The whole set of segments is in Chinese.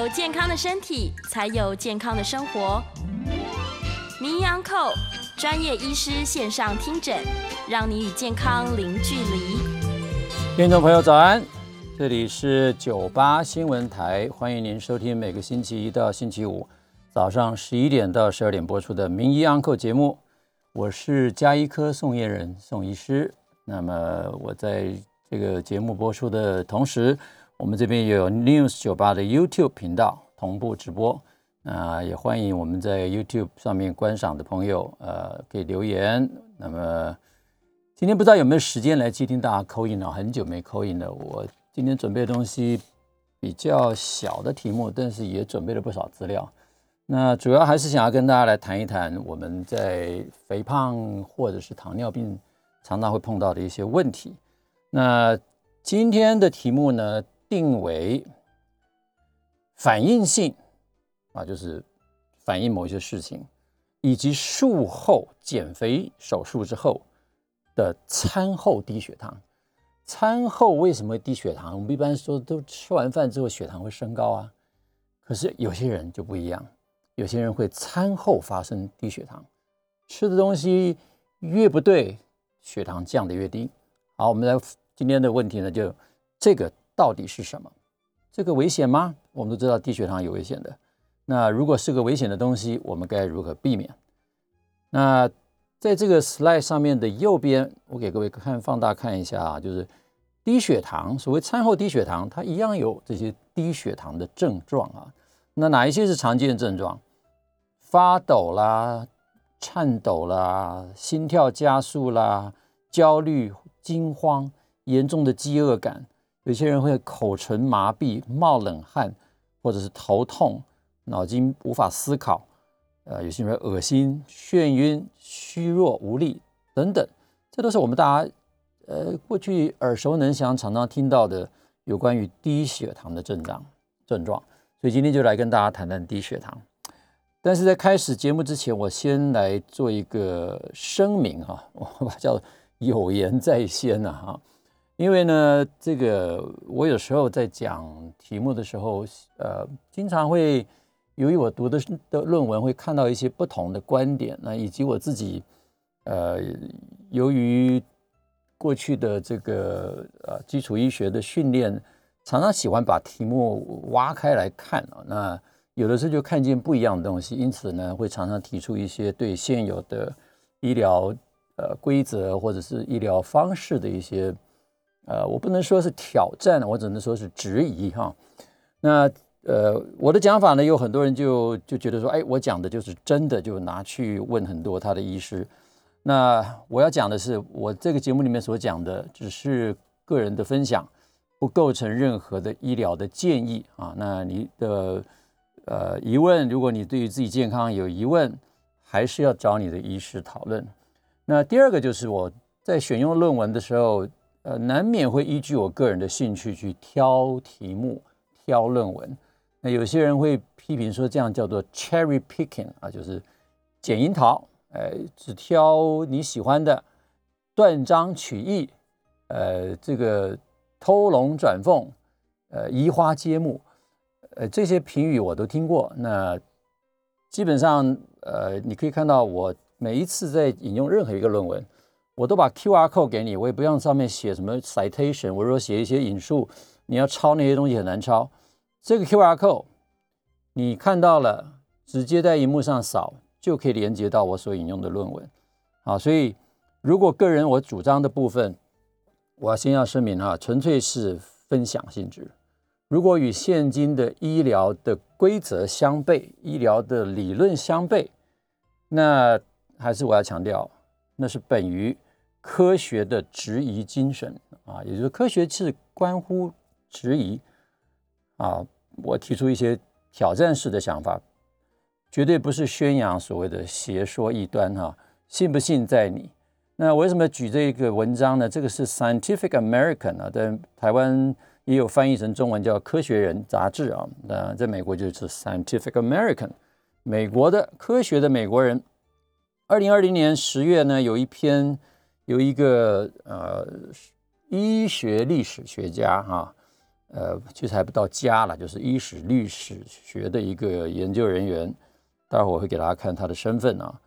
有健康的身体，才有健康的生活。名医安扣专业医师线上听诊，让你与健康零距离。听众朋友早安，这里是九八新闻台，欢迎您收听每个星期一到星期五早上十一点到十二点播出的名医安扣节目。我是加医科宋燕人宋医师。那么我在这个节目播出的同时，我们这边也有 News 九八的 YouTube 频道同步直播，那也欢迎我们在 YouTube 上面观赏的朋友，呃，可以留言。那么今天不知道有没有时间来接听大家口音呢？很久没口音了。我今天准备的东西比较小的题目，但是也准备了不少资料。那主要还是想要跟大家来谈一谈我们在肥胖或者是糖尿病常常会碰到的一些问题。那今天的题目呢，定为反应性啊，就是反映某一些事情，以及术后减肥手术之后的餐后低血糖。餐后为什么会低血糖？我们一般说都吃完饭之后血糖会升高啊，可是有些人就不一样，有些人会餐后发生低血糖，吃的东西越不对，血糖降得越低。好，我们来。今天的问题呢，就这个到底是什么？这个危险吗？我们都知道低血糖有危险的。那如果是个危险的东西，我们该如何避免？那在这个 slide 上面的右边，我给各位看放大看一下啊，就是低血糖，所谓餐后低血糖，它一样有这些低血糖的症状啊。那哪一些是常见的症状？发抖啦，颤抖啦，心跳加速啦，焦虑、惊慌。严重的饥饿感，有些人会口唇麻痹、冒冷汗，或者是头痛、脑筋无法思考，呃，有些人恶心、眩晕、虚弱无力等等，这都是我们大家呃过去耳熟能详、常常听到的有关于低血糖的症状症状。所以今天就来跟大家谈谈低血糖。但是在开始节目之前，我先来做一个声明哈，我把叫有言在先呐哈。因为呢，这个我有时候在讲题目的时候，呃，经常会由于我读的的论文会看到一些不同的观点，那以及我自己，呃，由于过去的这个呃基础医学的训练，常常喜欢把题目挖开来看啊，那有的时候就看见不一样的东西，因此呢，会常常提出一些对现有的医疗呃规则或者是医疗方式的一些。呃，我不能说是挑战，我只能说是质疑哈。那呃，我的讲法呢，有很多人就就觉得说，哎，我讲的就是真的，就拿去问很多他的医师。那我要讲的是，我这个节目里面所讲的只是个人的分享，不构成任何的医疗的建议啊。那你的呃疑问，如果你对于自己健康有疑问，还是要找你的医师讨论。那第二个就是我在选用论文的时候。呃，难免会依据我个人的兴趣去挑题目、挑论文。那有些人会批评说，这样叫做 cherry picking 啊，就是捡樱桃，呃，只挑你喜欢的，断章取义，呃，这个偷龙转凤，呃，移花接木，呃，这些评语我都听过。那基本上，呃，你可以看到我每一次在引用任何一个论文。我都把 Q R code 给你，我也不用上面写什么 citation。我说写一些引述，你要抄那些东西很难抄。这个 Q R code 你看到了，直接在荧幕上扫就可以连接到我所引用的论文。好，所以如果个人我主张的部分，我要先要声明哈，纯粹是分享性质。如果与现今的医疗的规则相悖，医疗的理论相悖，那还是我要强调，那是本于。科学的质疑精神啊，也就是科学是关乎质疑啊。我提出一些挑战式的想法，绝对不是宣扬所谓的邪说异端哈。信不信在你。那为什么举这个文章呢？这个是《Scientific American》啊，在台湾也有翻译成中文叫《科学人》杂志啊。那在美国就是《Scientific American》，美国的科学的美国人。二零二零年十月呢，有一篇。有一个呃医学历史学家哈，呃，其实还不到家了，就是医史历史学的一个研究人员。待会儿我会给大家看他的身份啊。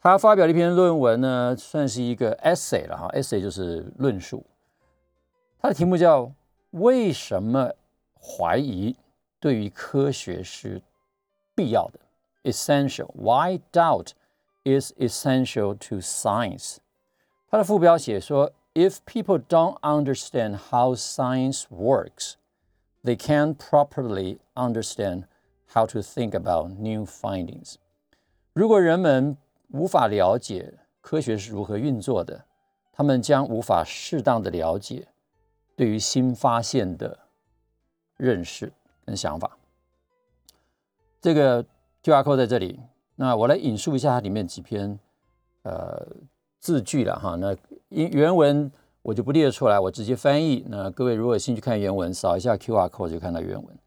他发表了一篇论文呢，算是一个 essay 了哈，essay 就是论述。他的题目叫“为什么怀疑对于科学是必要的 ”（essential）？Why doubt is essential to science？它的副标写说：“If people don't understand how science works, they can't properly understand how to think about new findings。”如果人们无法了解科学是如何运作的，他们将无法适当的了解对于新发现的认识跟想法。这个 QR code 在这里，那我来引述一下它里面几篇呃字句了哈。那原原文我就不列出来，我直接翻译。那各位如果有兴趣看原文，扫一下 QR code 就看到原文。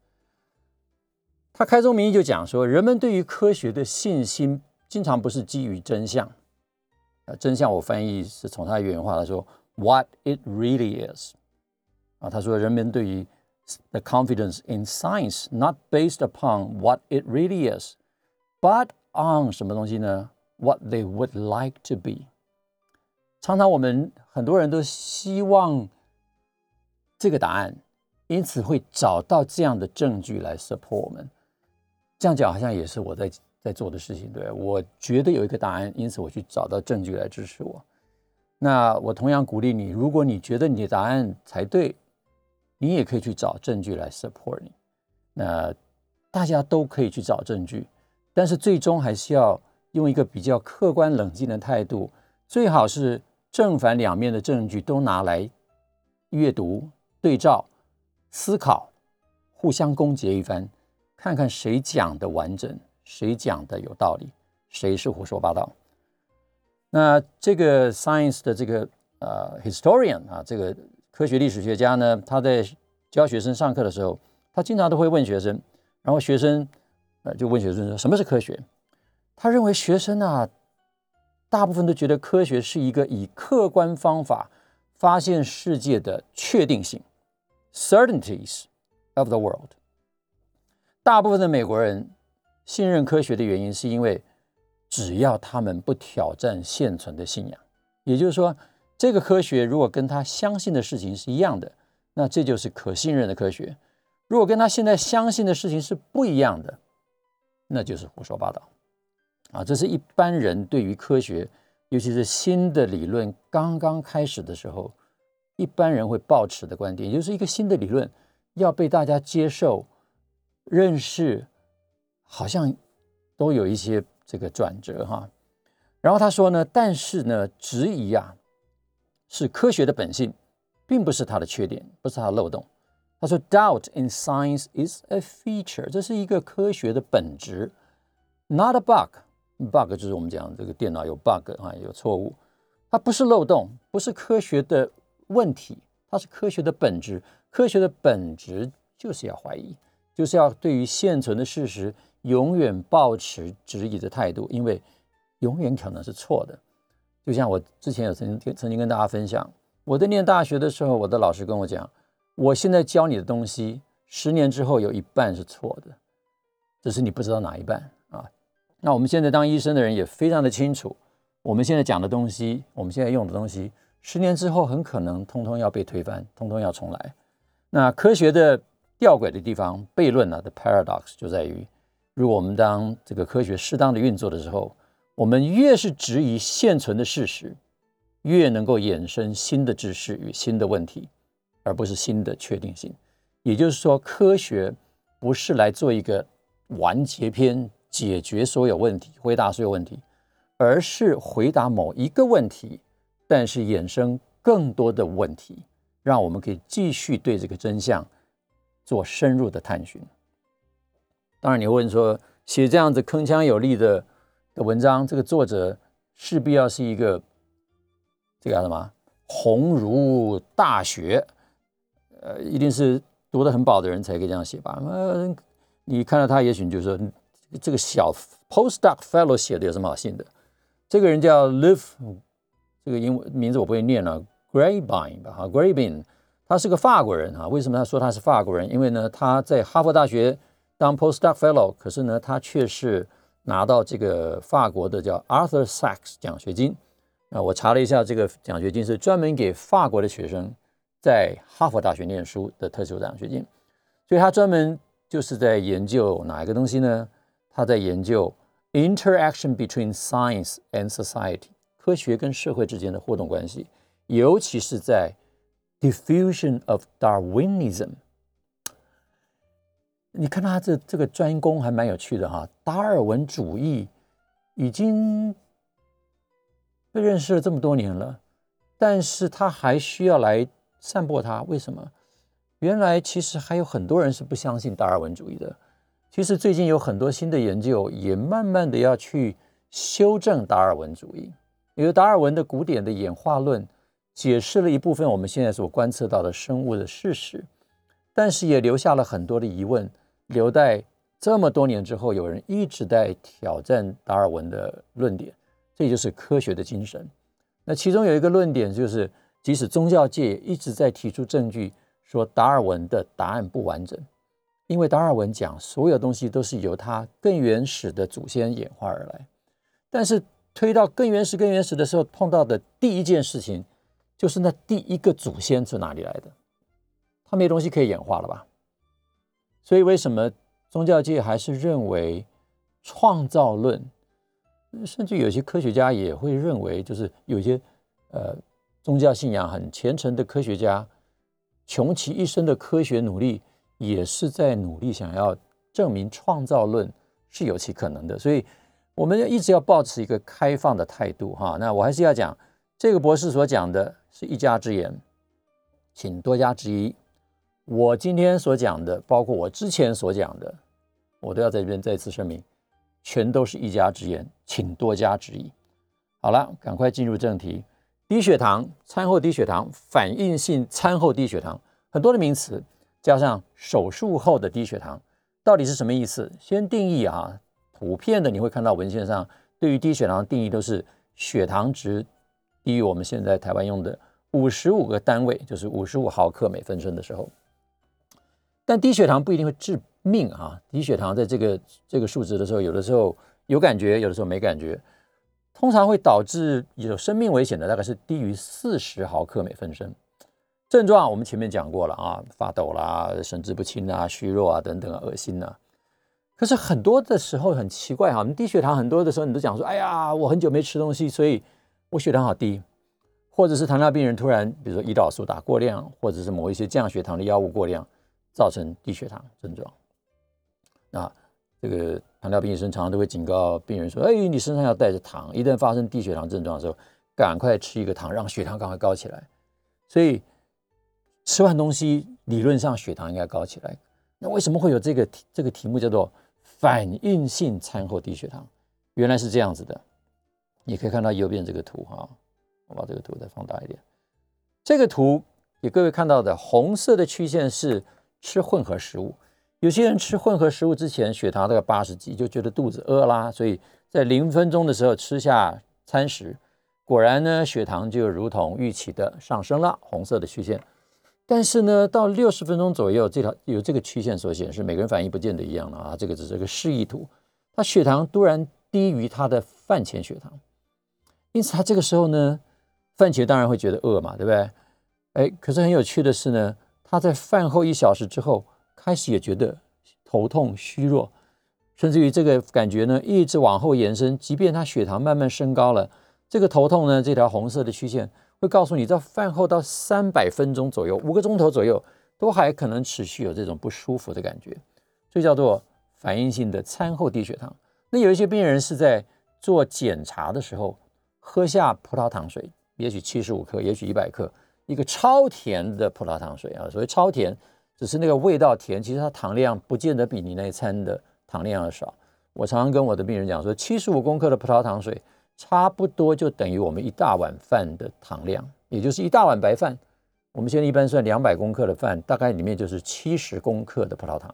他开宗明义就讲说，人们对于科学的信心。经常不是基于真相，啊，真相我翻译是从他原话，他说 "What it really is"，啊，他说人们对于 the confidence in science not based upon what it really is，but on 什么东西呢？What they would like to be。常常我们很多人都希望这个答案，因此会找到这样的证据来 support 我们。这样讲好像也是我在。在做的事情，对我觉得有一个答案，因此我去找到证据来支持我。那我同样鼓励你，如果你觉得你的答案才对，你也可以去找证据来 support 你。那大家都可以去找证据，但是最终还是要用一个比较客观冷静的态度，最好是正反两面的证据都拿来阅读、对照、思考，互相攻讦一番，看看谁讲的完整。谁讲的有道理，谁是胡说八道？那这个 science 的这个呃 historian 啊，这个科学历史学家呢，他在教学生上课的时候，他经常都会问学生，然后学生呃就问学生说什么是科学？他认为学生啊，大部分都觉得科学是一个以客观方法发现世界的确定性 certainties of the world。大部分的美国人。信任科学的原因，是因为只要他们不挑战现存的信仰，也就是说，这个科学如果跟他相信的事情是一样的，那这就是可信任的科学；如果跟他现在相信的事情是不一样的，那就是胡说八道。啊，这是一般人对于科学，尤其是新的理论刚刚开始的时候，一般人会抱持的观点，也就是一个新的理论要被大家接受、认识。好像都有一些这个转折哈，然后他说呢，但是呢，质疑啊是科学的本性，并不是它的缺点，不是它的漏洞。他说，doubt in science is a feature，这是一个科学的本质，not a bug。Bug 就是我们讲这个电脑有 bug 啊，有错误，它不是漏洞，不是科学的问题，它是科学的本质。科学的本质就是要怀疑，就是要对于现存的事实。永远保持质疑的态度，因为永远可能是错的。就像我之前有曾经曾经跟大家分享，我在念大学的时候，我的老师跟我讲，我现在教你的东西，十年之后有一半是错的，只是你不知道哪一半。那我们现在当医生的人也非常的清楚，我们现在讲的东西，我们现在用的东西，十年之后很可能通通要被推翻，通通要重来。那科学的吊诡的地方，悖论呢的 paradox 就在于。如果我们当这个科学适当的运作的时候，我们越是质疑现存的事实，越能够衍生新的知识与新的问题，而不是新的确定性。也就是说，科学不是来做一个完结篇，解决所有问题，回答所有问题，而是回答某一个问题，但是衍生更多的问题，让我们可以继续对这个真相做深入的探寻。当然，你会问说，写这样子铿锵有力的的文章，这个作者势必要是一个这个叫什么鸿儒大学，呃，一定是读得很饱的人才可以这样写吧？那你看到他，也许你就说，这个小 postdoc fellow 写的有什么好信的？这个人叫 Live，这个英文名字我不会念了，Grabin 吧？哈，Grabin，他是个法国人啊。为什么他说他是法国人？因为呢，他在哈佛大学当 postdoc fellow，可是呢，他却是拿到这个法国的叫 Arthur Sachs 奖学金。啊，我查了一下，这个奖学金是专门给法国的学生在哈佛大学念书的特殊奖学金。所以他专门就是在研究哪一个东西呢？他在研究 interaction between science and society，科学跟社会之间的互动关系，尤其是在 diffusion of Darwinism。你看他这这个专攻还蛮有趣的哈，达尔文主义已经被认识了这么多年了，但是他还需要来散播它，为什么？原来其实还有很多人是不相信达尔文主义的。其实最近有很多新的研究，也慢慢的要去修正达尔文主义。因为达尔文的古典的演化论解释了一部分我们现在所观测到的生物的事实，但是也留下了很多的疑问，留待这么多年之后，有人一直在挑战达尔文的论点。这就是科学的精神。那其中有一个论点就是，即使宗教界一直在提出证据。说达尔文的答案不完整，因为达尔文讲所有东西都是由他更原始的祖先演化而来，但是推到更原始、更原始的时候，碰到的第一件事情就是那第一个祖先是哪里来的？他没东西可以演化了吧？所以为什么宗教界还是认为创造论？甚至有些科学家也会认为，就是有些呃宗教信仰很虔诚的科学家。穷其一生的科学努力，也是在努力想要证明创造论是有其可能的。所以，我们要一直要保持一个开放的态度哈。那我还是要讲，这个博士所讲的是一家之言，请多加质疑。我今天所讲的，包括我之前所讲的，我都要在这边再次声明，全都是一家之言，请多加质疑。好了，赶快进入正题。低血糖、餐后低血糖、反应性餐后低血糖，很多的名词，加上手术后的低血糖，到底是什么意思？先定义啊，普遍的你会看到文献上对于低血糖的定义都是血糖值低于我们现在台湾用的五十五个单位，就是五十五毫克每分升的时候。但低血糖不一定会致命啊，低血糖在这个这个数值的时候，有的时候有感觉，有的时候没感觉。通常会导致有生命危险的，大概是低于四十毫克每分升。症状我们前面讲过了啊，发抖啦、神志不清啊、虚弱啊等等、恶心呐。可是很多的时候很奇怪哈，我们低血糖很多的时候，你都讲说，哎呀，我很久没吃东西，所以我血糖好低。或者是糖尿病人突然，比如说胰岛素打过量，或者是某一些降血糖的药物过量，造成低血糖症状。那这个。糖尿病医生常常都会警告病人说：“哎，你身上要带着糖，一旦发生低血糖症状的时候，赶快吃一个糖，让血糖赶快高起来。”所以吃完东西，理论上血糖应该高起来。那为什么会有这个这个题目叫做反应性餐后低血糖？原来是这样子的。你可以看到右边这个图哈，我把这个图再放大一点。这个图给各位看到的红色的曲线是吃混合食物。有些人吃混合食物之前血糖大概八十几，就觉得肚子饿啦，所以在零分钟的时候吃下餐食，果然呢血糖就如同预期的上升了，红色的曲线。但是呢到六十分钟左右，这条有这个曲线所显示，每个人反应不见得一样了啊，这个只是个示意图。他血糖突然低于他的饭前血糖，因此他这个时候呢饭前当然会觉得饿嘛，对不对？哎，可是很有趣的是呢，他在饭后一小时之后。开始也觉得头痛、虚弱，甚至于这个感觉呢一直往后延伸。即便他血糖慢慢升高了，这个头痛呢，这条红色的曲线会告诉你，在饭后到三百分钟左右，五个钟头左右，都还可能持续有这种不舒服的感觉。这叫做反应性的餐后低血糖。那有一些病人是在做检查的时候喝下葡萄糖水，也许七十五克，也许一百克，一个超甜的葡萄糖水啊，所谓超甜。只是那个味道甜，其实它糖量不见得比你那一餐的糖量要少。我常常跟我的病人讲说，七十五公克的葡萄糖水差不多就等于我们一大碗饭的糖量，也就是一大碗白饭。我们现在一般算两百公克的饭，大概里面就是七十公克的葡萄糖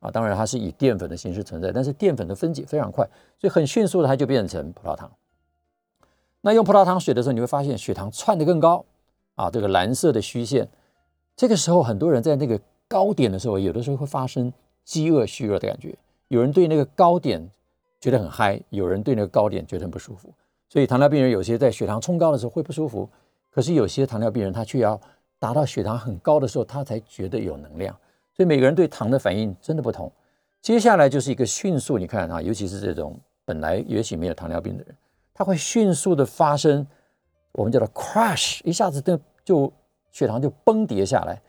啊。当然它是以淀粉的形式存在，但是淀粉的分解非常快，所以很迅速的它就变成葡萄糖。那用葡萄糖水的时候，你会发现血糖窜得更高啊，这个蓝色的虚线。这个时候很多人在那个高点的时候，有的时候会发生饥饿、虚弱的感觉。有人对那个高点觉得很嗨，有人对那个高点觉得很不舒服。所以糖尿病人有些在血糖冲高的时候会不舒服，可是有些糖尿病人他却要达到血糖很高的时候，他才觉得有能量。所以每个人对糖的反应真的不同。接下来就是一个迅速，你看啊，尤其是这种本来也许没有糖尿病的人，他会迅速的发生，我们叫做 crash，一下子就就血糖就崩跌下来，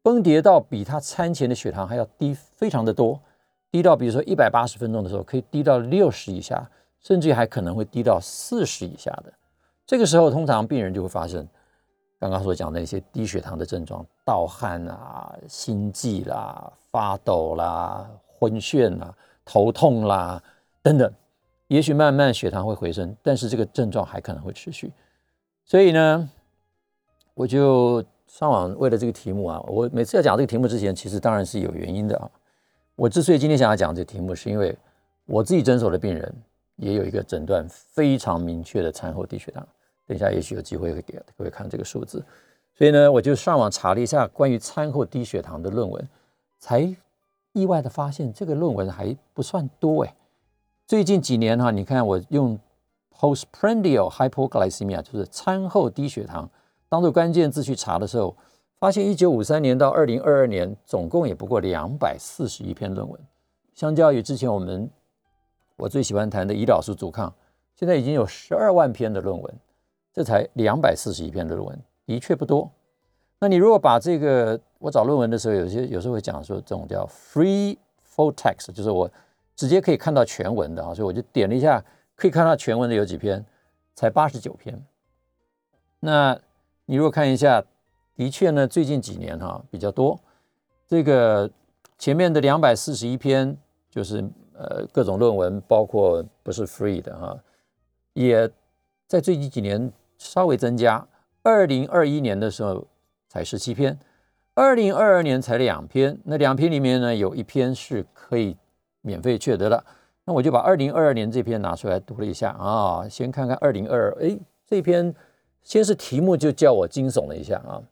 崩跌到比他餐前的血糖还要低非常的多，低到比如说一百八十分钟的时候可以低到六十以下，甚至还可能会低到四十以下的。这个时候，通常病人就会发生刚刚所讲的一些低血糖的症状，盗汗啊、心悸啦、发抖啦。昏眩啦、头痛啦等等，也许慢慢血糖会回升，但是这个症状还可能会持续。所以呢，我就上网为了这个题目啊，我每次要讲这个题目之前，其实当然是有原因的啊。我之所以今天想要讲这题目，是因为我自己诊所的病人也有一个诊断非常明确的餐后低血糖。等一下也许有机会会给各位看这个数字。所以呢，我就上网查了一下关于餐后低血糖的论文，才。意外的发现，这个论文还不算多哎。最近几年哈，你看我用 postprandial hypoglycemia，就是餐后低血糖，当做关键字去查的时候，发现一九五三年到二零二二年，总共也不过两百四十一篇论文。相较于之前我们我最喜欢谈的胰岛素阻抗，现在已经有十二万篇的论文，这才两百四十一篇的论文，的确不多。那你如果把这个，我找论文的时候，有些有时候会讲说这种叫 free full text，就是我直接可以看到全文的啊，所以我就点了一下，可以看到全文的有几篇，才八十九篇。那你如果看一下，的确呢，最近几年哈比较多，这个前面的两百四十一篇就是呃各种论文，包括不是 free 的哈，也在最近几年稍微增加。二零二一年的时候。才十七篇，二零二二年才两篇，那两篇里面呢，有一篇是可以免费确得的。那我就把二零二二年这篇拿出来读了一下啊，先看看二零二二，哎，这篇先是题目就叫我惊悚了一下啊。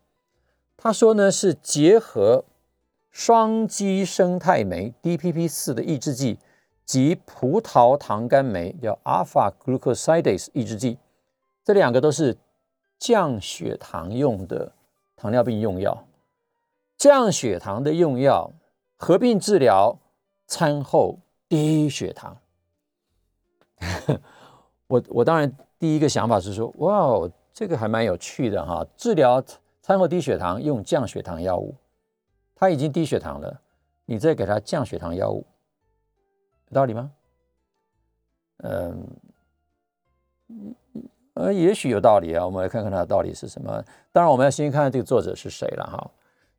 他说呢是结合双基生态酶 DPP 四的抑制剂及葡萄糖苷酶叫 alpha glucosidase 抑制剂，这两个都是降血糖用的。糖尿病用药，降血糖的用药合并治疗餐后低血糖。我我当然第一个想法是说，哇哦，这个还蛮有趣的哈！治疗餐后低血糖用降血糖药物，他已经低血糖了，你再给他降血糖药物，有道理吗？嗯。呃，也许有道理啊，我们来看看它的道理是什么。当然，我们要先看看这个作者是谁了哈。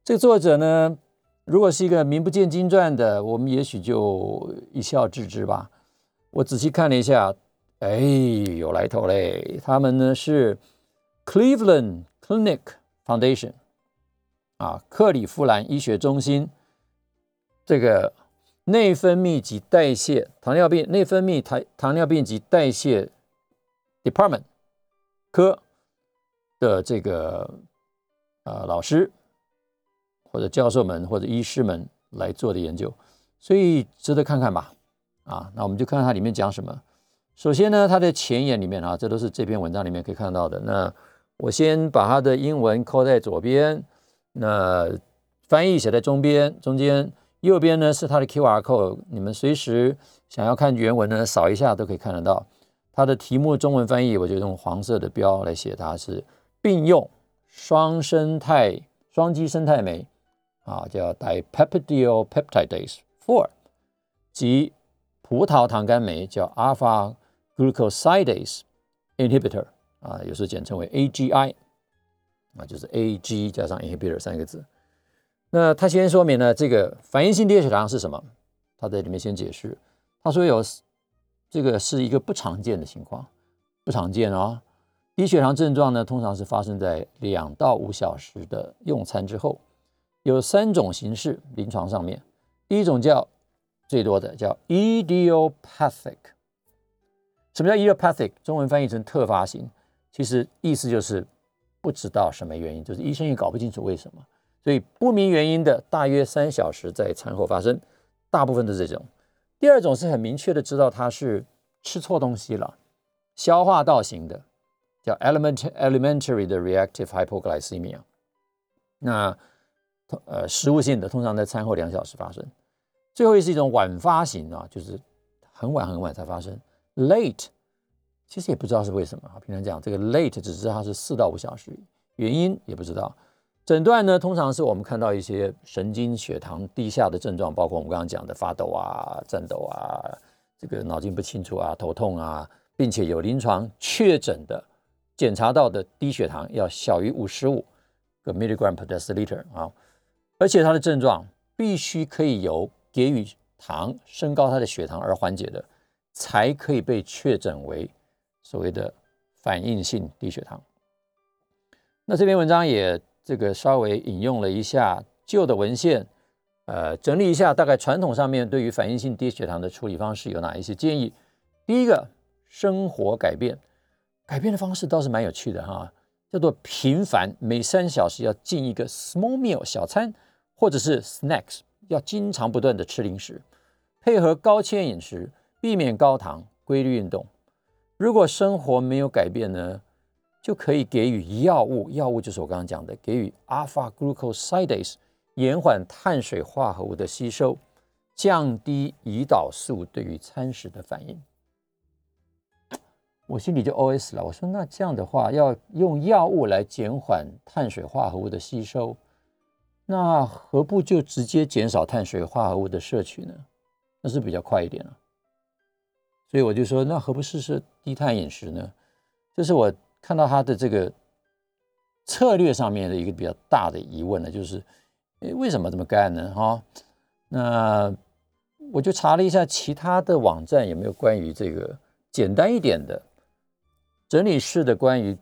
这个作者呢，如果是一个名不见经传的，我们也许就一笑置之吧。我仔细看了一下，哎，有来头嘞。他们呢是 Cleveland Clinic Foundation 啊，克里夫兰医学中心这个内分泌及代谢糖尿病内分泌糖糖尿病及代谢 Department。科的这个呃老师或者教授们或者医师们来做的研究，所以值得看看吧。啊，那我们就看看它里面讲什么。首先呢，它的前言里面啊，这都是这篇文章里面可以看到的。那我先把它的英文扣在左边，那翻译写在中边中间，右边呢是它的 Q R code，你们随时想要看原文呢，扫一下都可以看得到。它的题目中文翻译，我就用黄色的标来写，它是并用双生态双基生态酶啊，叫 dipeptidyl peptidase four 及葡萄糖苷酶叫 alpha glucosidase inhibitor 啊，有时候简称为 AGI 啊，就是 AG 加上 inhibitor 三个字。那他先说明呢，这个反应性低血糖是什么？他在里面先解释，他说有。这个是一个不常见的情况，不常见啊。低血糖症状呢，通常是发生在两到五小时的用餐之后，有三种形式，临床上面，第一种叫最多的叫 idiopathic。什么叫 idiopathic？中文翻译成特发型，其实意思就是不知道什么原因，就是医生也搞不清楚为什么。所以不明原因的大约三小时在餐后发生，大部分都是这种。第二种是很明确的知道他是吃错东西了，消化道型的，叫 element elementary 的 reactive hypoglycemia。那呃食物性的通常在餐后两小时发生。最后一是一种晚发型啊，就是很晚很晚才发生，late。其实也不知道是为什么啊。平常讲这个 late 只知道它是四到五小时，原因也不知道。诊断呢，通常是我们看到一些神经血糖低下的症状，包括我们刚刚讲的发抖啊、颤抖啊、这个脑筋不清楚啊、头痛啊，并且有临床确诊的检查到的低血糖要小于五十五个 milligram per deciliter 啊，而且它的症状必须可以由给予糖升高他的血糖而缓解的，才可以被确诊为所谓的反应性低血糖。那这篇文章也。这个稍微引用了一下旧的文献，呃，整理一下大概传统上面对于反应性低血糖的处理方式有哪一些建议。第一个，生活改变，改变的方式倒是蛮有趣的哈，叫做频繁每三小时要进一个 small meal 小餐，或者是 snacks，要经常不断的吃零食，配合高纤饮食，避免高糖，规律运动。如果生活没有改变呢？就可以给予药物，药物就是我刚刚讲的，给予 alpha glucosidase，延缓碳水化合物的吸收，降低胰岛素对于餐食的反应。我心里就 OS 了，我说那这样的话，要用药物来减缓碳水化合物的吸收，那何不就直接减少碳水化合物的摄取呢？那是比较快一点了。所以我就说，那何不试试低碳饮食呢？这是我。看到他的这个策略上面的一个比较大的疑问呢，就是，诶，为什么这么干呢？哈，那我就查了一下其他的网站有没有关于这个简单一点的整理式的关于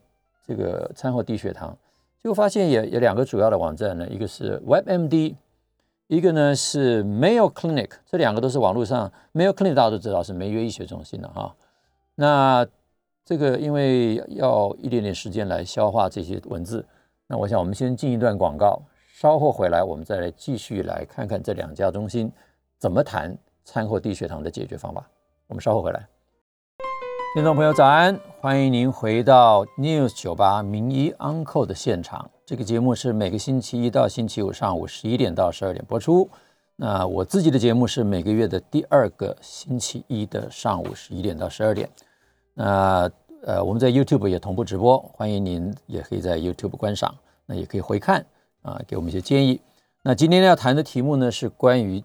这个餐后低血糖，结果发现也有两个主要的网站呢，一个是 WebMD，一个呢是 Mayo Clinic，这两个都是网络上 Mayo Clinic 大家都知道是梅约医学中心的哈，那。这个因为要一点点时间来消化这些文字，那我想我们先进一段广告，稍后回来我们再来继续来看看这两家中心怎么谈餐后低血糖的解决方法。我们稍后回来，听众朋友早安，欢迎您回到 News 九八名医 Uncle 的现场。这个节目是每个星期一到星期五上午十一点到十二点播出。那我自己的节目是每个月的第二个星期一的上午十一点到十二点。那呃，我们在 YouTube 也同步直播，欢迎您也可以在 YouTube 观赏，那也可以回看啊，给我们一些建议。那今天要谈的题目呢，是关于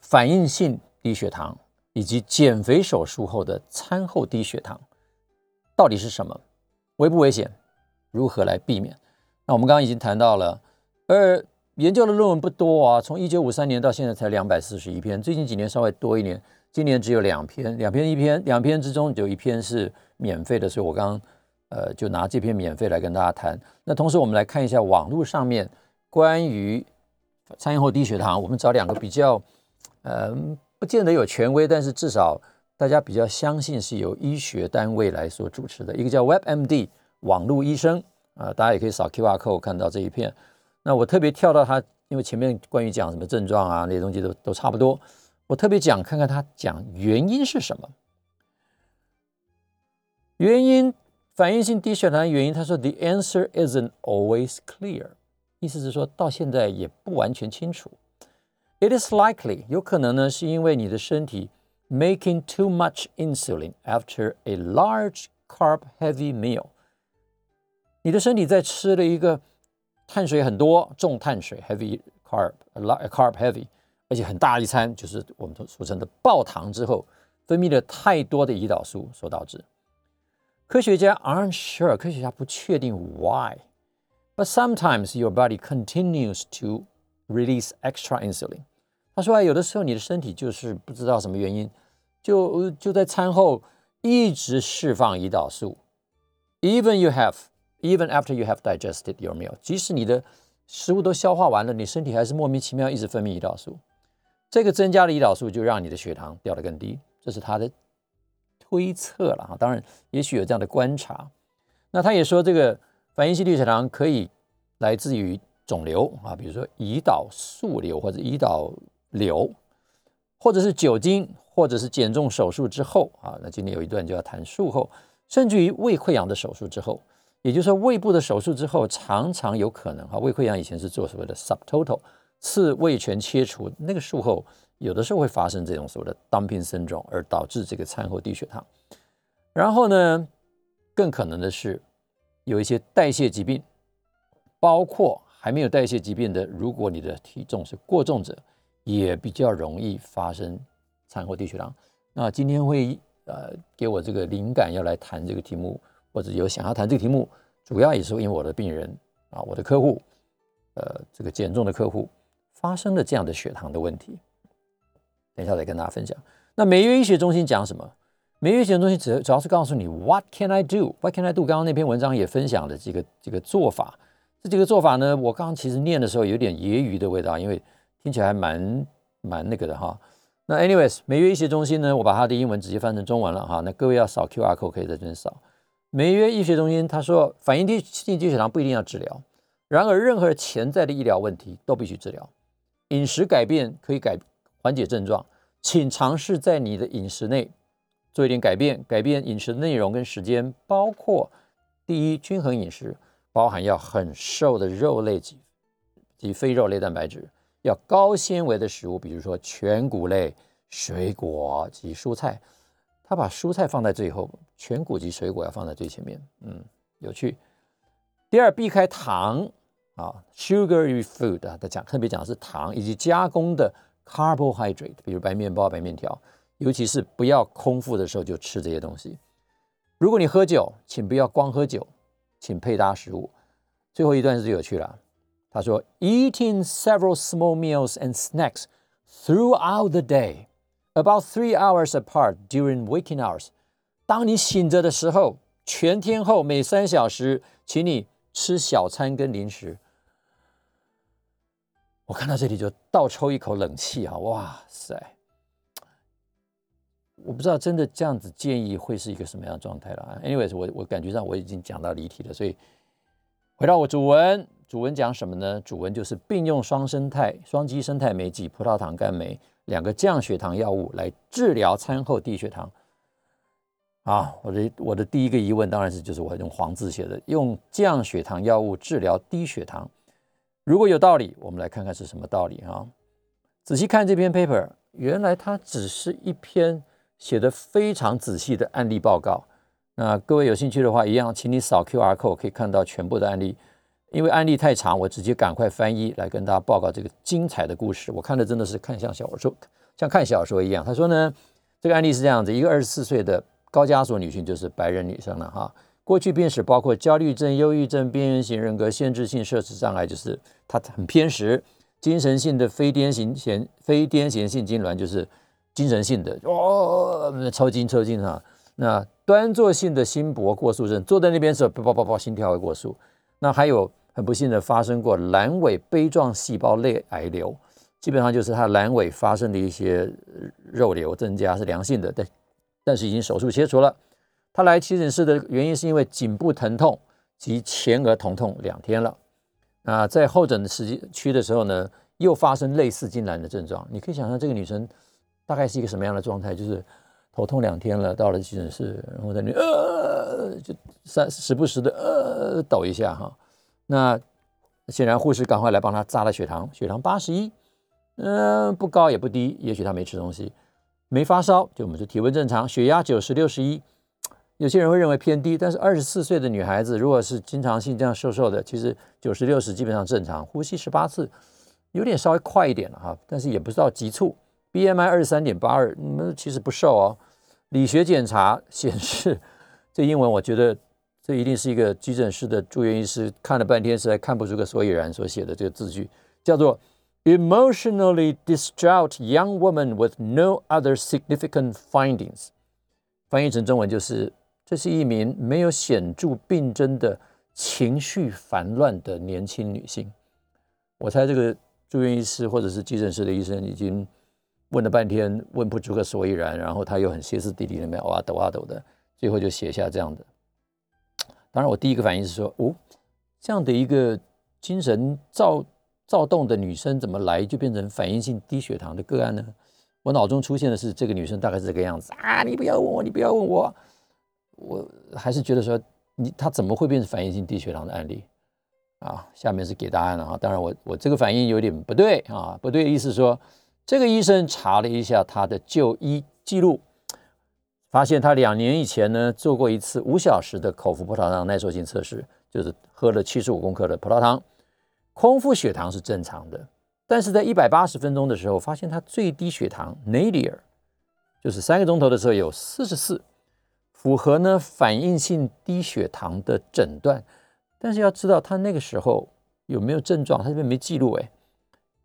反应性低血糖以及减肥手术后的餐后低血糖到底是什么，危不危险，如何来避免？那我们刚刚已经谈到了，而研究的论文不多啊，从一九五三年到现在才两百四十一篇，最近几年稍微多一点。今年只有两篇，两篇一篇，两篇之中有一篇是免费的，所以我刚刚呃就拿这篇免费来跟大家谈。那同时我们来看一下网络上面关于餐饮后低血糖，我们找两个比较呃不见得有权威，但是至少大家比较相信是由医学单位来所主持的，一个叫 WebMD 网络医生啊，大家也可以扫 QR code 看到这一片。那我特别跳到它，因为前面关于讲什么症状啊那些东西都都差不多。我特别讲看看它讲原因是什么？原因反应性低血糖原因，他说 The answer isn't always clear，意思是说到现在也不完全清楚。It is likely 有可能呢，是因为你的身体 making too much insulin after a large carb heavy meal，你的身体在吃了一个碳水很多重碳水 heavy carb carb heavy。而且很大一餐，就是我们俗称的爆糖之后，分泌了太多的胰岛素所导致。科学家 aren't sure，科学家不确定 why，but sometimes your body continues to release extra insulin。他说啊，有的时候你的身体就是不知道什么原因，就就在餐后一直释放胰岛素。Even you have Even after you have digested your meal，即使你的食物都消化完了，你身体还是莫名其妙一直分泌胰岛素。这个增加的胰岛素就让你的血糖掉得更低，这是他的推测了啊。当然，也许有这样的观察。那他也说，这个反应性低血糖可以来自于肿瘤啊，比如说胰岛素瘤或者胰岛瘤，或者是酒精，或者是减重手术之后啊，那今天有一段就要谈术后，甚至于胃溃疡的手术之后，也就是说胃部的手术之后，常常有可能哈，胃溃疡以前是做所谓的 subtotal 次胃全切除，那个术后有的时候会发生这种所谓的 dumping 症状而导致这个餐后低血糖。然后呢，更可能的是有一些代谢疾病。包括还没有代谢疾病的，如果你的体重是过重者，也比较容易发生餐后低血糖。那今天会呃给我这个灵感要来谈这个题目，或者有想要谈这个题目，主要也是因为我的病人啊，我的客户，呃，这个减重的客户发生了这样的血糖的问题。等一下再跟大家分享。那美约医学中心讲什么？美约医学中心主主要是告诉你 What can I do? What can I do? 刚刚那篇文章也分享了这个这个做法。这几个做法呢，我刚刚其实念的时候有点揶揄的味道，因为听起来还蛮蛮那个的哈。那 anyways，美约医学中心呢，我把它的英文直接翻成中文了哈。那各位要扫 QR code 可以在这边扫。美约医学中心他说，反应低性低血糖不一定要治疗，然而任何潜在的医疗问题都必须治疗。饮食改变可以改缓解症状，请尝试在你的饮食内做一点改变，改变饮食内容跟时间，包括第一均衡饮食。包含要很瘦的肉类及及非肉类蛋白质，要高纤维的食物，比如说全谷类、水果及蔬菜。他把蔬菜放在最后，全谷及水果要放在最前面。嗯，有趣。第二，避开糖啊，sugary food 啊他讲特别讲的是糖以及加工的 carbohydrate，比如白面包、白面条，尤其是不要空腹的时候就吃这些东西。如果你喝酒，请不要光喝酒。请配搭食物。最后一段是最有趣了。他说：“Eating several small meals and snacks throughout the day, about three hours apart during waking hours。当你醒着的时候，全天候每三小时，请你吃小餐跟零食。”我看到这里就倒抽一口冷气啊！哇塞！我不知道真的这样子建议会是一个什么样的状态了。Anyways，我我感觉上我已经讲到离题了，所以回到我主文，主文讲什么呢？主文就是并用双生态、双基生态酶及葡萄糖苷酶两个降血糖药物来治疗餐后低血糖。啊，我的我的第一个疑问当然是就是我用黄字写的，用降血糖药物治疗低血糖，如果有道理，我们来看看是什么道理啊？仔细看这篇 paper，原来它只是一篇。写的非常仔细的案例报告，那各位有兴趣的话，一样，请你扫 Q R code 可以看到全部的案例。因为案例太长，我直接赶快翻译来跟大家报告这个精彩的故事。我看的真的是看像小说，像看小说一样。他说呢，这个案例是这样子：一个二十四岁的高加索女性，就是白人女生了哈。过去病史包括焦虑症、忧郁症、边缘型人格、限制性摄食障碍，就是她很偏食；精神性的非癫痫性非癫痫性痉挛，就是。精神性的哦，抽筋抽筋哈。那端坐性的心搏过速症，坐在那边时候，啪啪啪心跳会过速。那还有很不幸的发生过阑尾杯状细胞内癌瘤，基本上就是他阑尾发生的一些肉瘤增加，是良性的，但但是已经手术切除了。他来急诊室的原因是因为颈部疼痛及前额疼痛两天了。那在候诊的时间区的时候呢，又发生类似痉挛的症状。你可以想象这个女生。大概是一个什么样的状态？就是头痛两天了，到了急诊室，然后在那呃，就三时不时的呃抖一下哈。那显然护士赶快来帮他扎了血糖，血糖八十一，嗯，不高也不低，也许他没吃东西，没发烧，就我们就体温正常。血压九十六十一，有些人会认为偏低，但是二十四岁的女孩子如果是经常性这样瘦瘦的，其实九十六十基本上正常。呼吸十八次，有点稍微快一点了哈，但是也不知道急促。BMI 二十三点八二，那其实不瘦哦。理学检查显示，这英文我觉得这一定是一个急诊室的住院医师看了半天实在看不出个所以然所写的这个字句，叫做 emotionally distraught young woman with no other significant findings。翻译成中文就是，这是一名没有显著病征的情绪烦乱的年轻女性。我猜这个住院医师或者是急诊室的医生已经。问了半天，问不出个所以然，然后他又很歇斯底里的，那哇抖啊抖的，最后就写下这样的。当然，我第一个反应是说，哦，这样的一个精神躁躁动的女生怎么来就变成反应性低血糖的个案呢？我脑中出现的是这个女生大概是这个样子啊！你不要问我，你不要问我，我还是觉得说你她怎么会变成反应性低血糖的案例啊？下面是给答案了哈。当然我我这个反应有点不对啊，不对，意思说这个医生查了一下他的就医记录。发现他两年以前呢做过一次五小时的口服葡萄糖耐受性测试，就是喝了七十五公克的葡萄糖，空腹血糖是正常的，但是在一百八十分钟的时候，发现他最低血糖 nadir 就是三个钟头的时候有四十四，符合呢反应性低血糖的诊断，但是要知道他那个时候有没有症状，他这边没记录哎，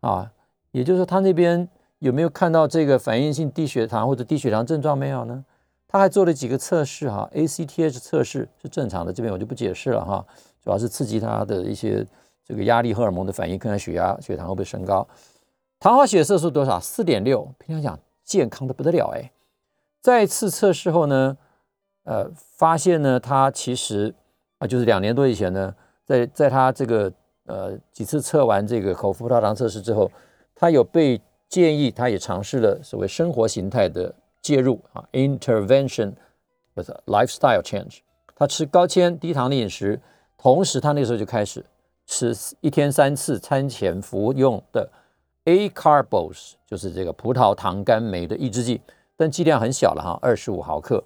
啊，也就是说他那边有没有看到这个反应性低血糖或者低血糖症状没有呢？他还做了几个测试哈，ACTH 测试是正常的，这边我就不解释了哈，主要是刺激他的一些这个压力荷尔蒙的反应，看看血压、血糖会不会升高。糖化血色素多少？四点六，平常讲健康的不得了哎。再次测试后呢，呃，发现呢，他其实啊，就是两年多以前呢，在在他这个呃几次测完这个口服葡萄糖测试之后，他有被建议，他也尝试了所谓生活形态的。介入啊，intervention with lifestyle change。他吃高纤低糖的饮食，同时他那时候就开始吃一天三次餐前服用的 a c a r b o s 就是这个葡萄糖苷酶的抑制剂，但剂量很小了哈，二十五毫克，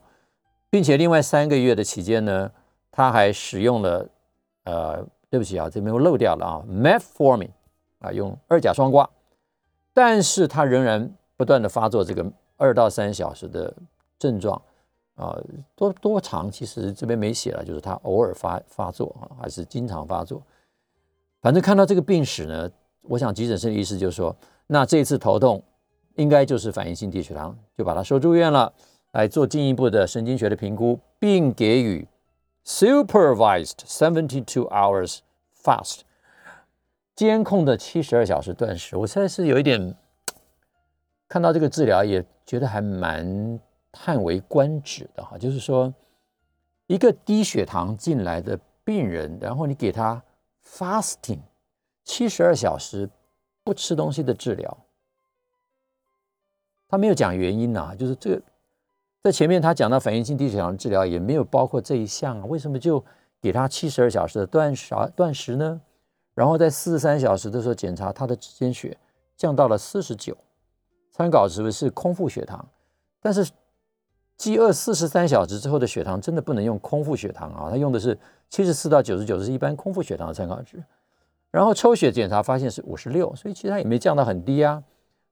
并且另外三个月的期间呢，他还使用了呃，对不起啊，这边我漏掉了啊，metformin 啊，用二甲双胍，但是他仍然不断的发作这个。二到三小时的症状啊，多多长？其实这边没写了，就是他偶尔发发作啊，还是经常发作。反正看到这个病史呢，我想急诊室的医师就说，那这次头痛应该就是反应性低血糖，就把他收住院了，来做进一步的神经学的评估，并给予 supervised seventy two hours fast 监控的七十二小时断食。我现在是有一点。看到这个治疗也觉得还蛮叹为观止的哈，就是说一个低血糖进来的病人，然后你给他 fasting 七十二小时不吃东西的治疗，他没有讲原因呐，就是这个在前面他讲到反应性低血糖治疗也没有包括这一项啊，为什么就给他七十二小时的断食断食呢？然后在四十三小时的时候检查他的指尖血降到了四十九。参考值是空腹血糖，但是饥饿四十三小时之后的血糖真的不能用空腹血糖啊，它用的是七十四到九十九，是一般空腹血糖的参考值。然后抽血检查发现是五十六，所以其实它也没降到很低啊。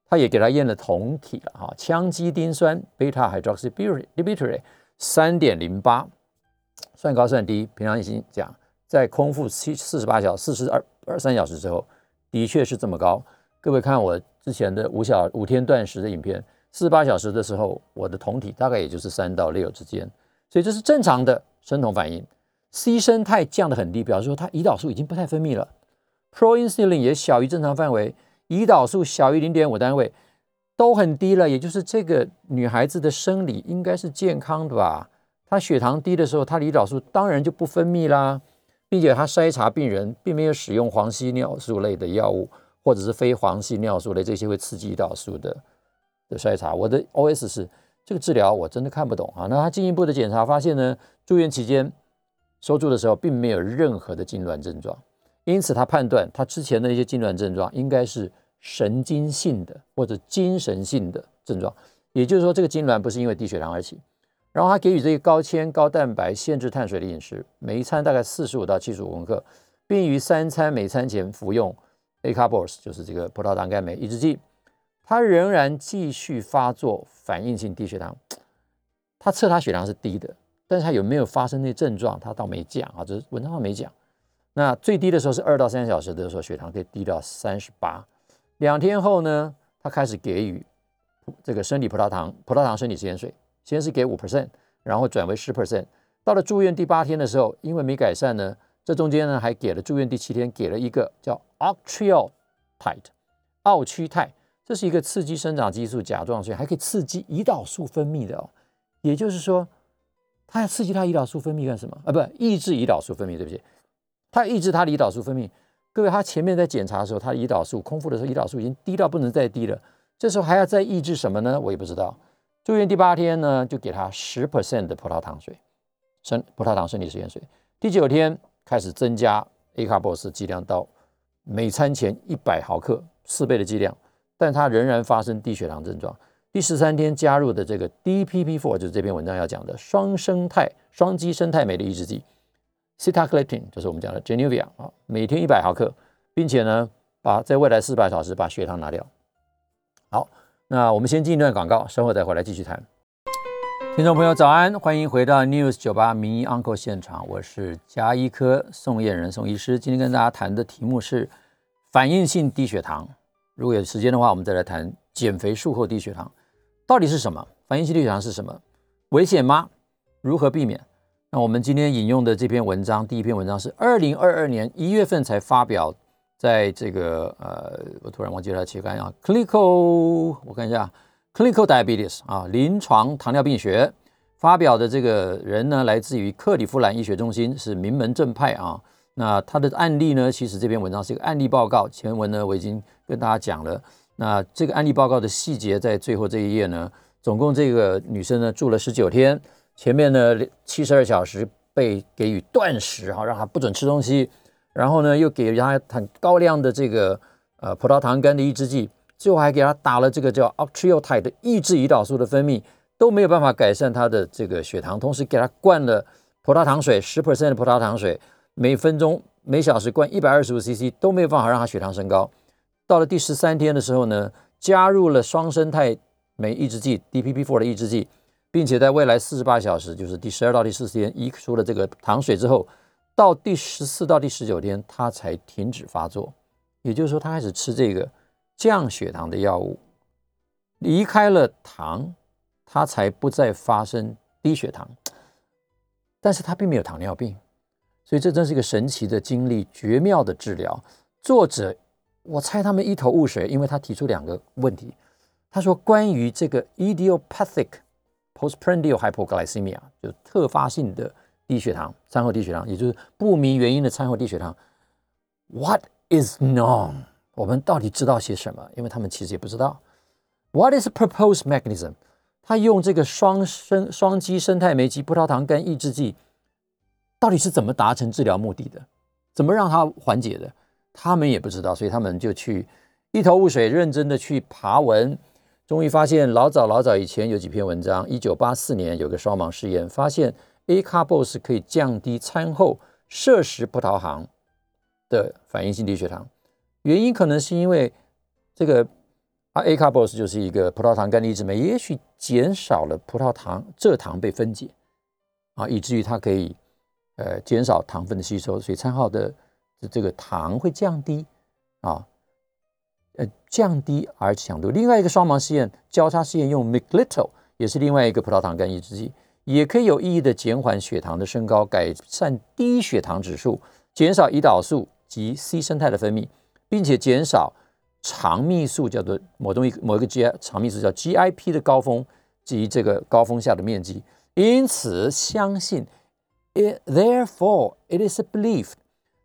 他也给他验了酮体了哈，羟基丁酸 beta hydroxybutyrate 三点零八，算高算低。平常已经讲，在空腹七四十八小四十二二三小时之后，的确是这么高。各位看我。之前的五小五天断食的影片，四十八小时的时候，我的酮体大概也就是三到六之间，所以这是正常的生酮反应。C 生态降得很低，表示说它胰岛素已经不太分泌了，proinsulin 也小于正常范围，胰岛素小于零点五单位，都很低了，也就是这个女孩子的生理应该是健康的吧？她血糖低的时候，她的胰岛素当然就不分泌啦，并且她筛查病人并没有使用黄烯尿素类的药物。或者是非黄系尿素类这些会刺激胰岛素的的筛查，我的 OS 是这个治疗我真的看不懂啊。那他进一步的检查发现呢，住院期间收住的时候并没有任何的痉挛症状，因此他判断他之前的一些痉挛症状应该是神经性的或者精神性的症状，也就是说这个痉挛不是因为低血糖而起。然后他给予这个高纤高蛋白限制碳水的饮食，每一餐大概四十五到七十五公克，并于三餐每餐前服用。Acarbos 就是这个葡萄糖苷酶抑制剂，它仍然继续发作反应性低血糖。他测他血糖是低的，但是他有没有发生那症状，他倒没讲啊，就是文章上没讲。那最低的时候是二到三小时的时候，血糖可以低到三十八。两天后呢，他开始给予这个生理葡萄糖葡萄糖生理食盐水，先是给五 percent，然后转为十 percent。到了住院第八天的时候，因为没改善呢。这中间呢，还给了住院第七天给了一个叫 octreotide，奥曲肽，这是一个刺激生长激素甲状腺，还可以刺激胰岛素分泌的哦。也就是说，它要刺激它胰岛素分泌干什么啊？不，抑制胰岛素分泌，对不起，它抑制它的胰岛素分泌。各位，他前面在检查的时候，他的胰岛素空腹的时候，胰岛素已经低到不能再低了。这时候还要再抑制什么呢？我也不知道。住院第八天呢，就给他十 percent 的葡萄糖水，生葡萄糖生理食盐水。第九天开始增加 A 卡波斯剂量到每餐前一百毫克，四倍的剂量，但它仍然发生低血糖症状。第十三天加入的这个 DPP-4，就是这篇文章要讲的双生态双基生态酶的抑制剂，Sitagliptin，就是我们讲的 Januvia 啊，每天一百毫克，并且呢，把在未来四百小时把血糖拿掉。好，那我们先进一段广告，稍后再回来继续谈。听众朋友早安，欢迎回到 News 九八名医 Uncle 现场，我是加医科宋燕人宋医师。今天跟大家谈的题目是反应性低血糖。如果有时间的话，我们再来谈减肥术后低血糖到底是什么？反应性低血糖是什么？危险吗？如何避免？那我们今天引用的这篇文章，第一篇文章是二零二二年一月份才发表。在这个呃，我突然忘记了期刊啊，Clinical，我看一下，Clinical Diabetes 啊，临床糖尿病学发表的这个人呢，来自于克里夫兰医学中心，是名门正派啊。那他的案例呢，其实这篇文章是一个案例报告，前文呢我已经跟大家讲了。那这个案例报告的细节在最后这一页呢，总共这个女生呢住了十九天，前面呢七十二小时被给予断食哈，让她不准吃东西。然后呢，又给她很高量的这个呃葡萄糖苷的抑制剂，最后还给他打了这个叫 octreotide 的抑制胰岛素的分泌，都没有办法改善他的这个血糖。同时给他灌了葡萄糖水，十 percent 的葡萄糖水，每分钟每小时灌一百二十五 cc，都没有办法让他血糖升高。到了第十三天的时候呢，加入了双生态酶抑制剂 DPP4 的抑制剂，并且在未来四十八小时，就是第十二到第十四天，移除了这个糖水之后。到第十四到第十九天，他才停止发作，也就是说，他开始吃这个降血糖的药物，离开了糖，它才不再发生低血糖。但是它并没有糖尿病，所以这真是一个神奇的经历，绝妙的治疗。作者，我猜他们一头雾水，因为他提出两个问题。他说，关于这个 idiopathic postprandial hypoglycemia，就特发性的。低血糖，餐后低血糖，也就是不明原因的餐后低血糖。What is known？我们到底知道些什么？因为他们其实也不知道。What is proposed mechanism？他用这个双生双基生态酶及葡萄糖苷抑制剂，到底是怎么达成治疗目的的？怎么让它缓解的？他们也不知道，所以他们就去一头雾水，认真的去爬文，终于发现老早老早以前有几篇文章，一九八四年有个双盲试验，发现。A carbos 可以降低餐后摄食葡萄糖的反应性低血糖，原因可能是因为这个啊 A carbos 就是一个葡萄糖苷离子酶，也许减少了葡萄糖蔗糖被分解啊，以至于它可以呃减少糖分的吸收，所以餐后的这个糖会降低啊，呃降低而强度。另外一个双盲试验交叉试验用 m i g l i t o 也是另外一个葡萄糖苷抑制剂。也可以有意义的减缓血糖的升高，改善低血糖指数，减少胰岛素及 C 生态的分泌，并且减少肠泌素叫做某东西某一个 G 肠泌素叫 GIP 的高峰及这个高峰下的面积。因此，相信 it therefore it is believed，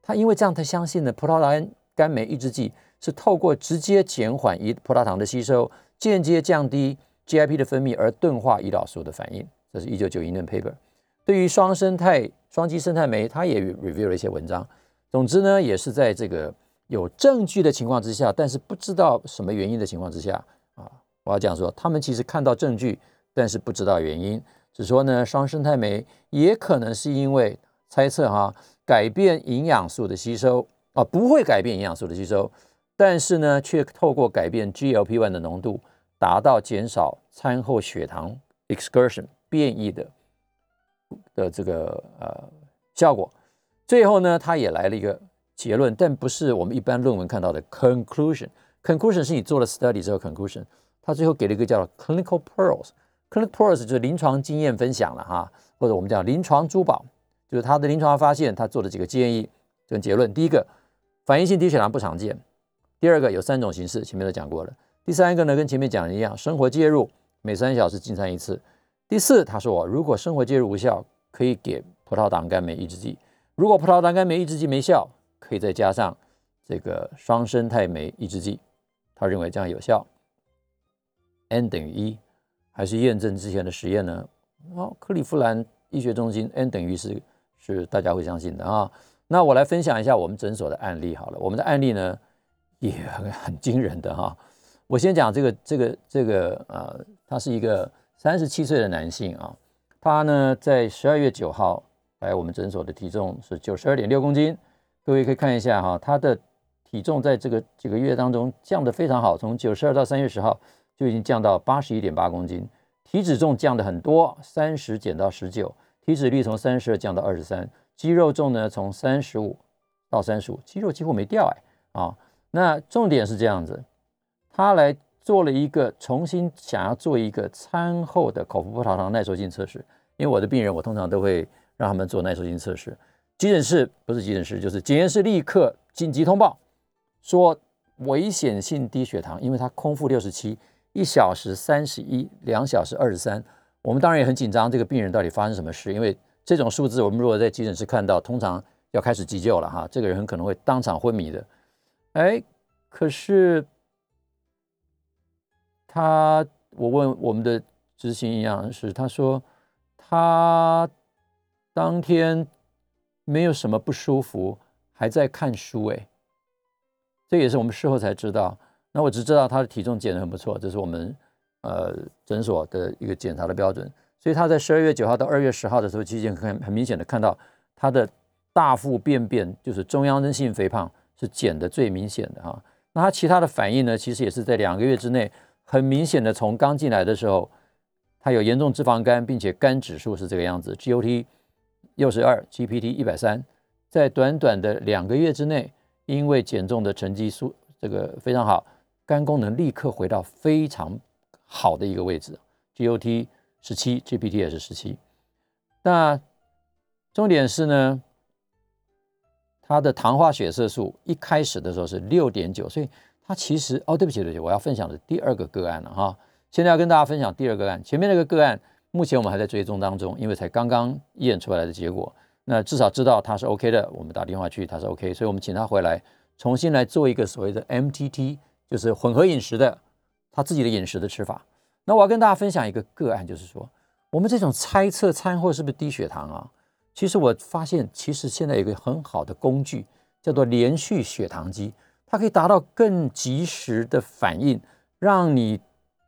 他因为这样，他相信呢，葡萄糖苷酶抑制剂是透过直接减缓胰葡萄糖的吸收，间接降低 GIP 的分泌而钝化胰岛素的反应。这是一九九一年 paper，对于双生态双基生态酶，它也 review 了一些文章。总之呢，也是在这个有证据的情况之下，但是不知道什么原因的情况之下啊，我要讲说，他们其实看到证据，但是不知道原因，只说呢，双生态酶也可能是因为猜测哈，改变营养素的吸收啊，不会改变营养素的吸收，但是呢，却透过改变 GLP-1 的浓度，达到减少餐后血糖 excursion。变异的的这个呃效果，最后呢，他也来了一个结论，但不是我们一般论文看到的 conclusion。conclusion 是你做了 study 之后 conclusion，他最后给了一个叫 clinical pearls。clinical pearls 就是临床经验分享了哈，或者我们叫临床珠宝，就是他的临床发现，他做的几个建议跟结论。第一个，反应性低血糖不常见；第二个，有三种形式，前面都讲过了；第三个呢，跟前面讲的一样，生活介入，每三小时进餐一次。第四，他说，如果生活介入无效，可以给葡萄糖苷酶抑制剂；如果葡萄糖苷酶抑制剂没效，可以再加上这个双生态酶抑制剂，他认为这样有效。n 等于一，还是验证之前的实验呢？哦，克利夫兰医学中心 n 等于是是大家会相信的啊。那我来分享一下我们诊所的案例好了。我们的案例呢也很很惊人的哈。我先讲这个这个这个呃，他是一个三十七岁的男性啊。他呢在十二月九号来我们诊所的体重是九十二点六公斤。各位可以看一下哈，他的体重在这个几个月当中降得非常好，从九十二到三月十号。就已经降到八十一点八公斤，体脂重降的很多，三十减到十九，体脂率从三十二降到二十三，肌肉重呢从三十五到三十五，肌肉几乎没掉哎啊，那重点是这样子，他来做了一个重新想要做一个餐后的口服葡萄糖耐受性测试，因为我的病人我通常都会让他们做耐受性测试，急诊室不是急诊室就是检验室立刻紧急通报说危险性低血糖，因为他空腹六十七。一小时三十一，两小时二十三，我们当然也很紧张，这个病人到底发生什么事？因为这种数字，我们如果在急诊室看到，通常要开始急救了哈，这个人很可能会当场昏迷的。哎，可是他，我问我们的执行营养师，他说他当天没有什么不舒服，还在看书，哎，这也是我们事后才知道。那我只知道他的体重减得很不错，这是我们呃诊所的一个检查的标准。所以他在十二月九号到二月十号的时候，其实很很明显的看到他的大腹便便，就是中央性肥胖是减的最明显的哈。那他其他的反应呢，其实也是在两个月之内很明显的，从刚进来的时候，他有严重脂肪肝，并且肝指数是这个样子，GOT 六十二，GPT 一百三，在短短的两个月之内，因为减重的成绩数这个非常好。肝功能立刻回到非常好的一个位置，GOT 十七，GPT 也是十七。那重点是呢，它的糖化血色素一开始的时候是六点九，所以它其实哦，对不起对不起，我要分享的第二个个案了哈。现在要跟大家分享第二个案，前面那个个案目前我们还在追踪当中，因为才刚刚验出来的结果。那至少知道他是 OK 的，我们打电话去他是 OK，所以我们请他回来重新来做一个所谓的 MTT。就是混合饮食的，他自己的饮食的吃法。那我要跟大家分享一个个案，就是说，我们这种猜测餐后是不是低血糖啊？其实我发现，其实现在有个很好的工具，叫做连续血糖机，它可以达到更及时的反应，让你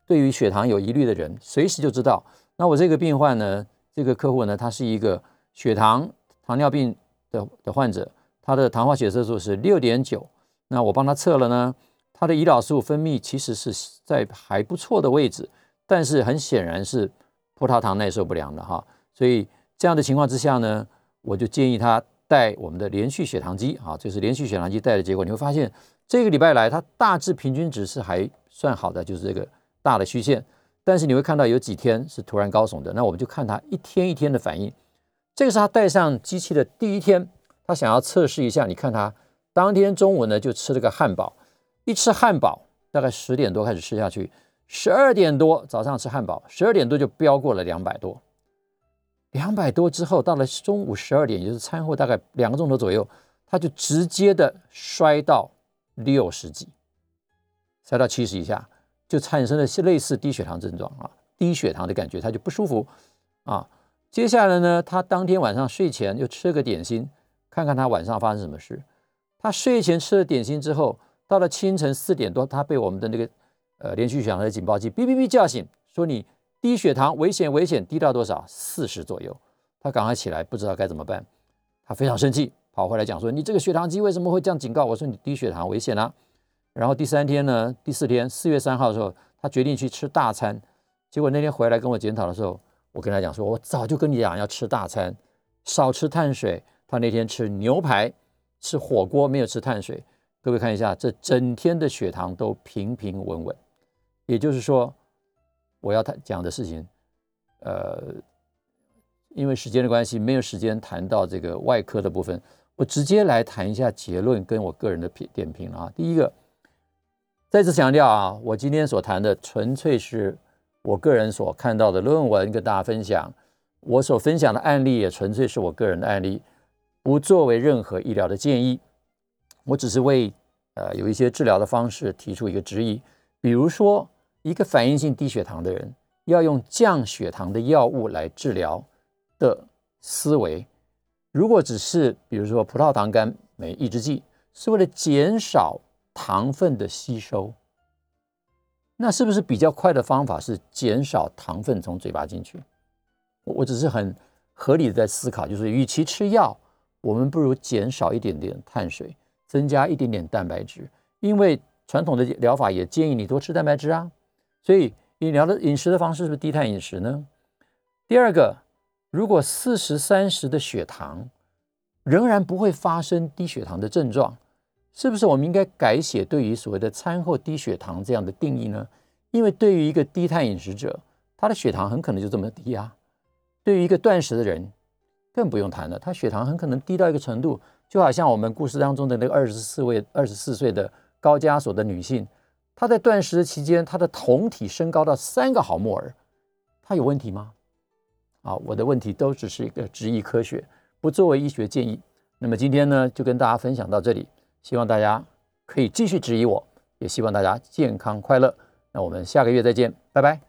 对于血糖有疑虑的人，随时就知道。那我这个病患呢，这个客户呢，他是一个血糖糖尿病的的患者，他的糖化血色素是六点九，那我帮他测了呢。他的胰岛素分泌其实是在还不错的位置，但是很显然是葡萄糖耐受不良的哈，所以这样的情况之下呢，我就建议他带我们的连续血糖机啊，这是连续血糖机带的结果，你会发现这个礼拜来他大致平均值是还算好的，就是这个大的虚线，但是你会看到有几天是突然高耸的，那我们就看他一天一天的反应，这个是他带上机器的第一天，他想要测试一下，你看他当天中午呢就吃了个汉堡。一吃汉堡，大概十点多开始吃下去，十二点多早上吃汉堡，十二点多就飙过了两百多，两百多之后到了中午十二点，也就是餐后大概两个钟头左右，他就直接的摔到六十几，摔到七十以下，就产生了类似低血糖症状啊，低血糖的感觉，他就不舒服啊。接下来呢，他当天晚上睡前又吃了个点心，看看他晚上发生什么事。他睡前吃了点心之后。到了清晨四点多，他被我们的那个呃连续响的警报器哔哔哔叫醒，说你低血糖，危险危险，低到多少？四十左右。他赶快起来，不知道该怎么办。他非常生气，跑回来讲说：“你这个血糖机为什么会这样警告？”我说：“你低血糖危险啊。”然后第三天呢，第四天四月三号的时候，他决定去吃大餐。结果那天回来跟我检讨的时候，我跟他讲说：“我早就跟你讲要吃大餐，少吃碳水。”他那天吃牛排，吃火锅，没有吃碳水。各位看一下，这整天的血糖都平平稳稳，也就是说，我要谈讲的事情，呃，因为时间的关系，没有时间谈到这个外科的部分，我直接来谈一下结论跟我个人的评点评啊。第一个，再次强调啊，我今天所谈的纯粹是我个人所看到的论文跟大家分享，我所分享的案例也纯粹是我个人的案例，不作为任何医疗的建议。我只是为呃有一些治疗的方式提出一个质疑，比如说一个反应性低血糖的人要用降血糖的药物来治疗的思维，如果只是比如说葡萄糖苷酶抑制剂是为了减少糖分的吸收，那是不是比较快的方法是减少糖分从嘴巴进去？我我只是很合理的在思考，就是与其吃药。我们不如减少一点点碳水，增加一点点蛋白质，因为传统的疗法也建议你多吃蛋白质啊。所以你疗的饮食的方式是不是低碳饮食呢？第二个，如果四十三十的血糖仍然不会发生低血糖的症状，是不是我们应该改写对于所谓的餐后低血糖这样的定义呢？因为对于一个低碳饮食者，他的血糖很可能就这么低啊。对于一个断食的人。更不用谈了，他血糖很可能低到一个程度，就好像我们故事当中的那个二十四位、二十四岁的高加索的女性，她在断食的期间，她的酮体升高到三个毫摩尔，她有问题吗？啊，我的问题都只是一个质疑科学，不作为医学建议。那么今天呢，就跟大家分享到这里，希望大家可以继续质疑我，也希望大家健康快乐。那我们下个月再见，拜拜。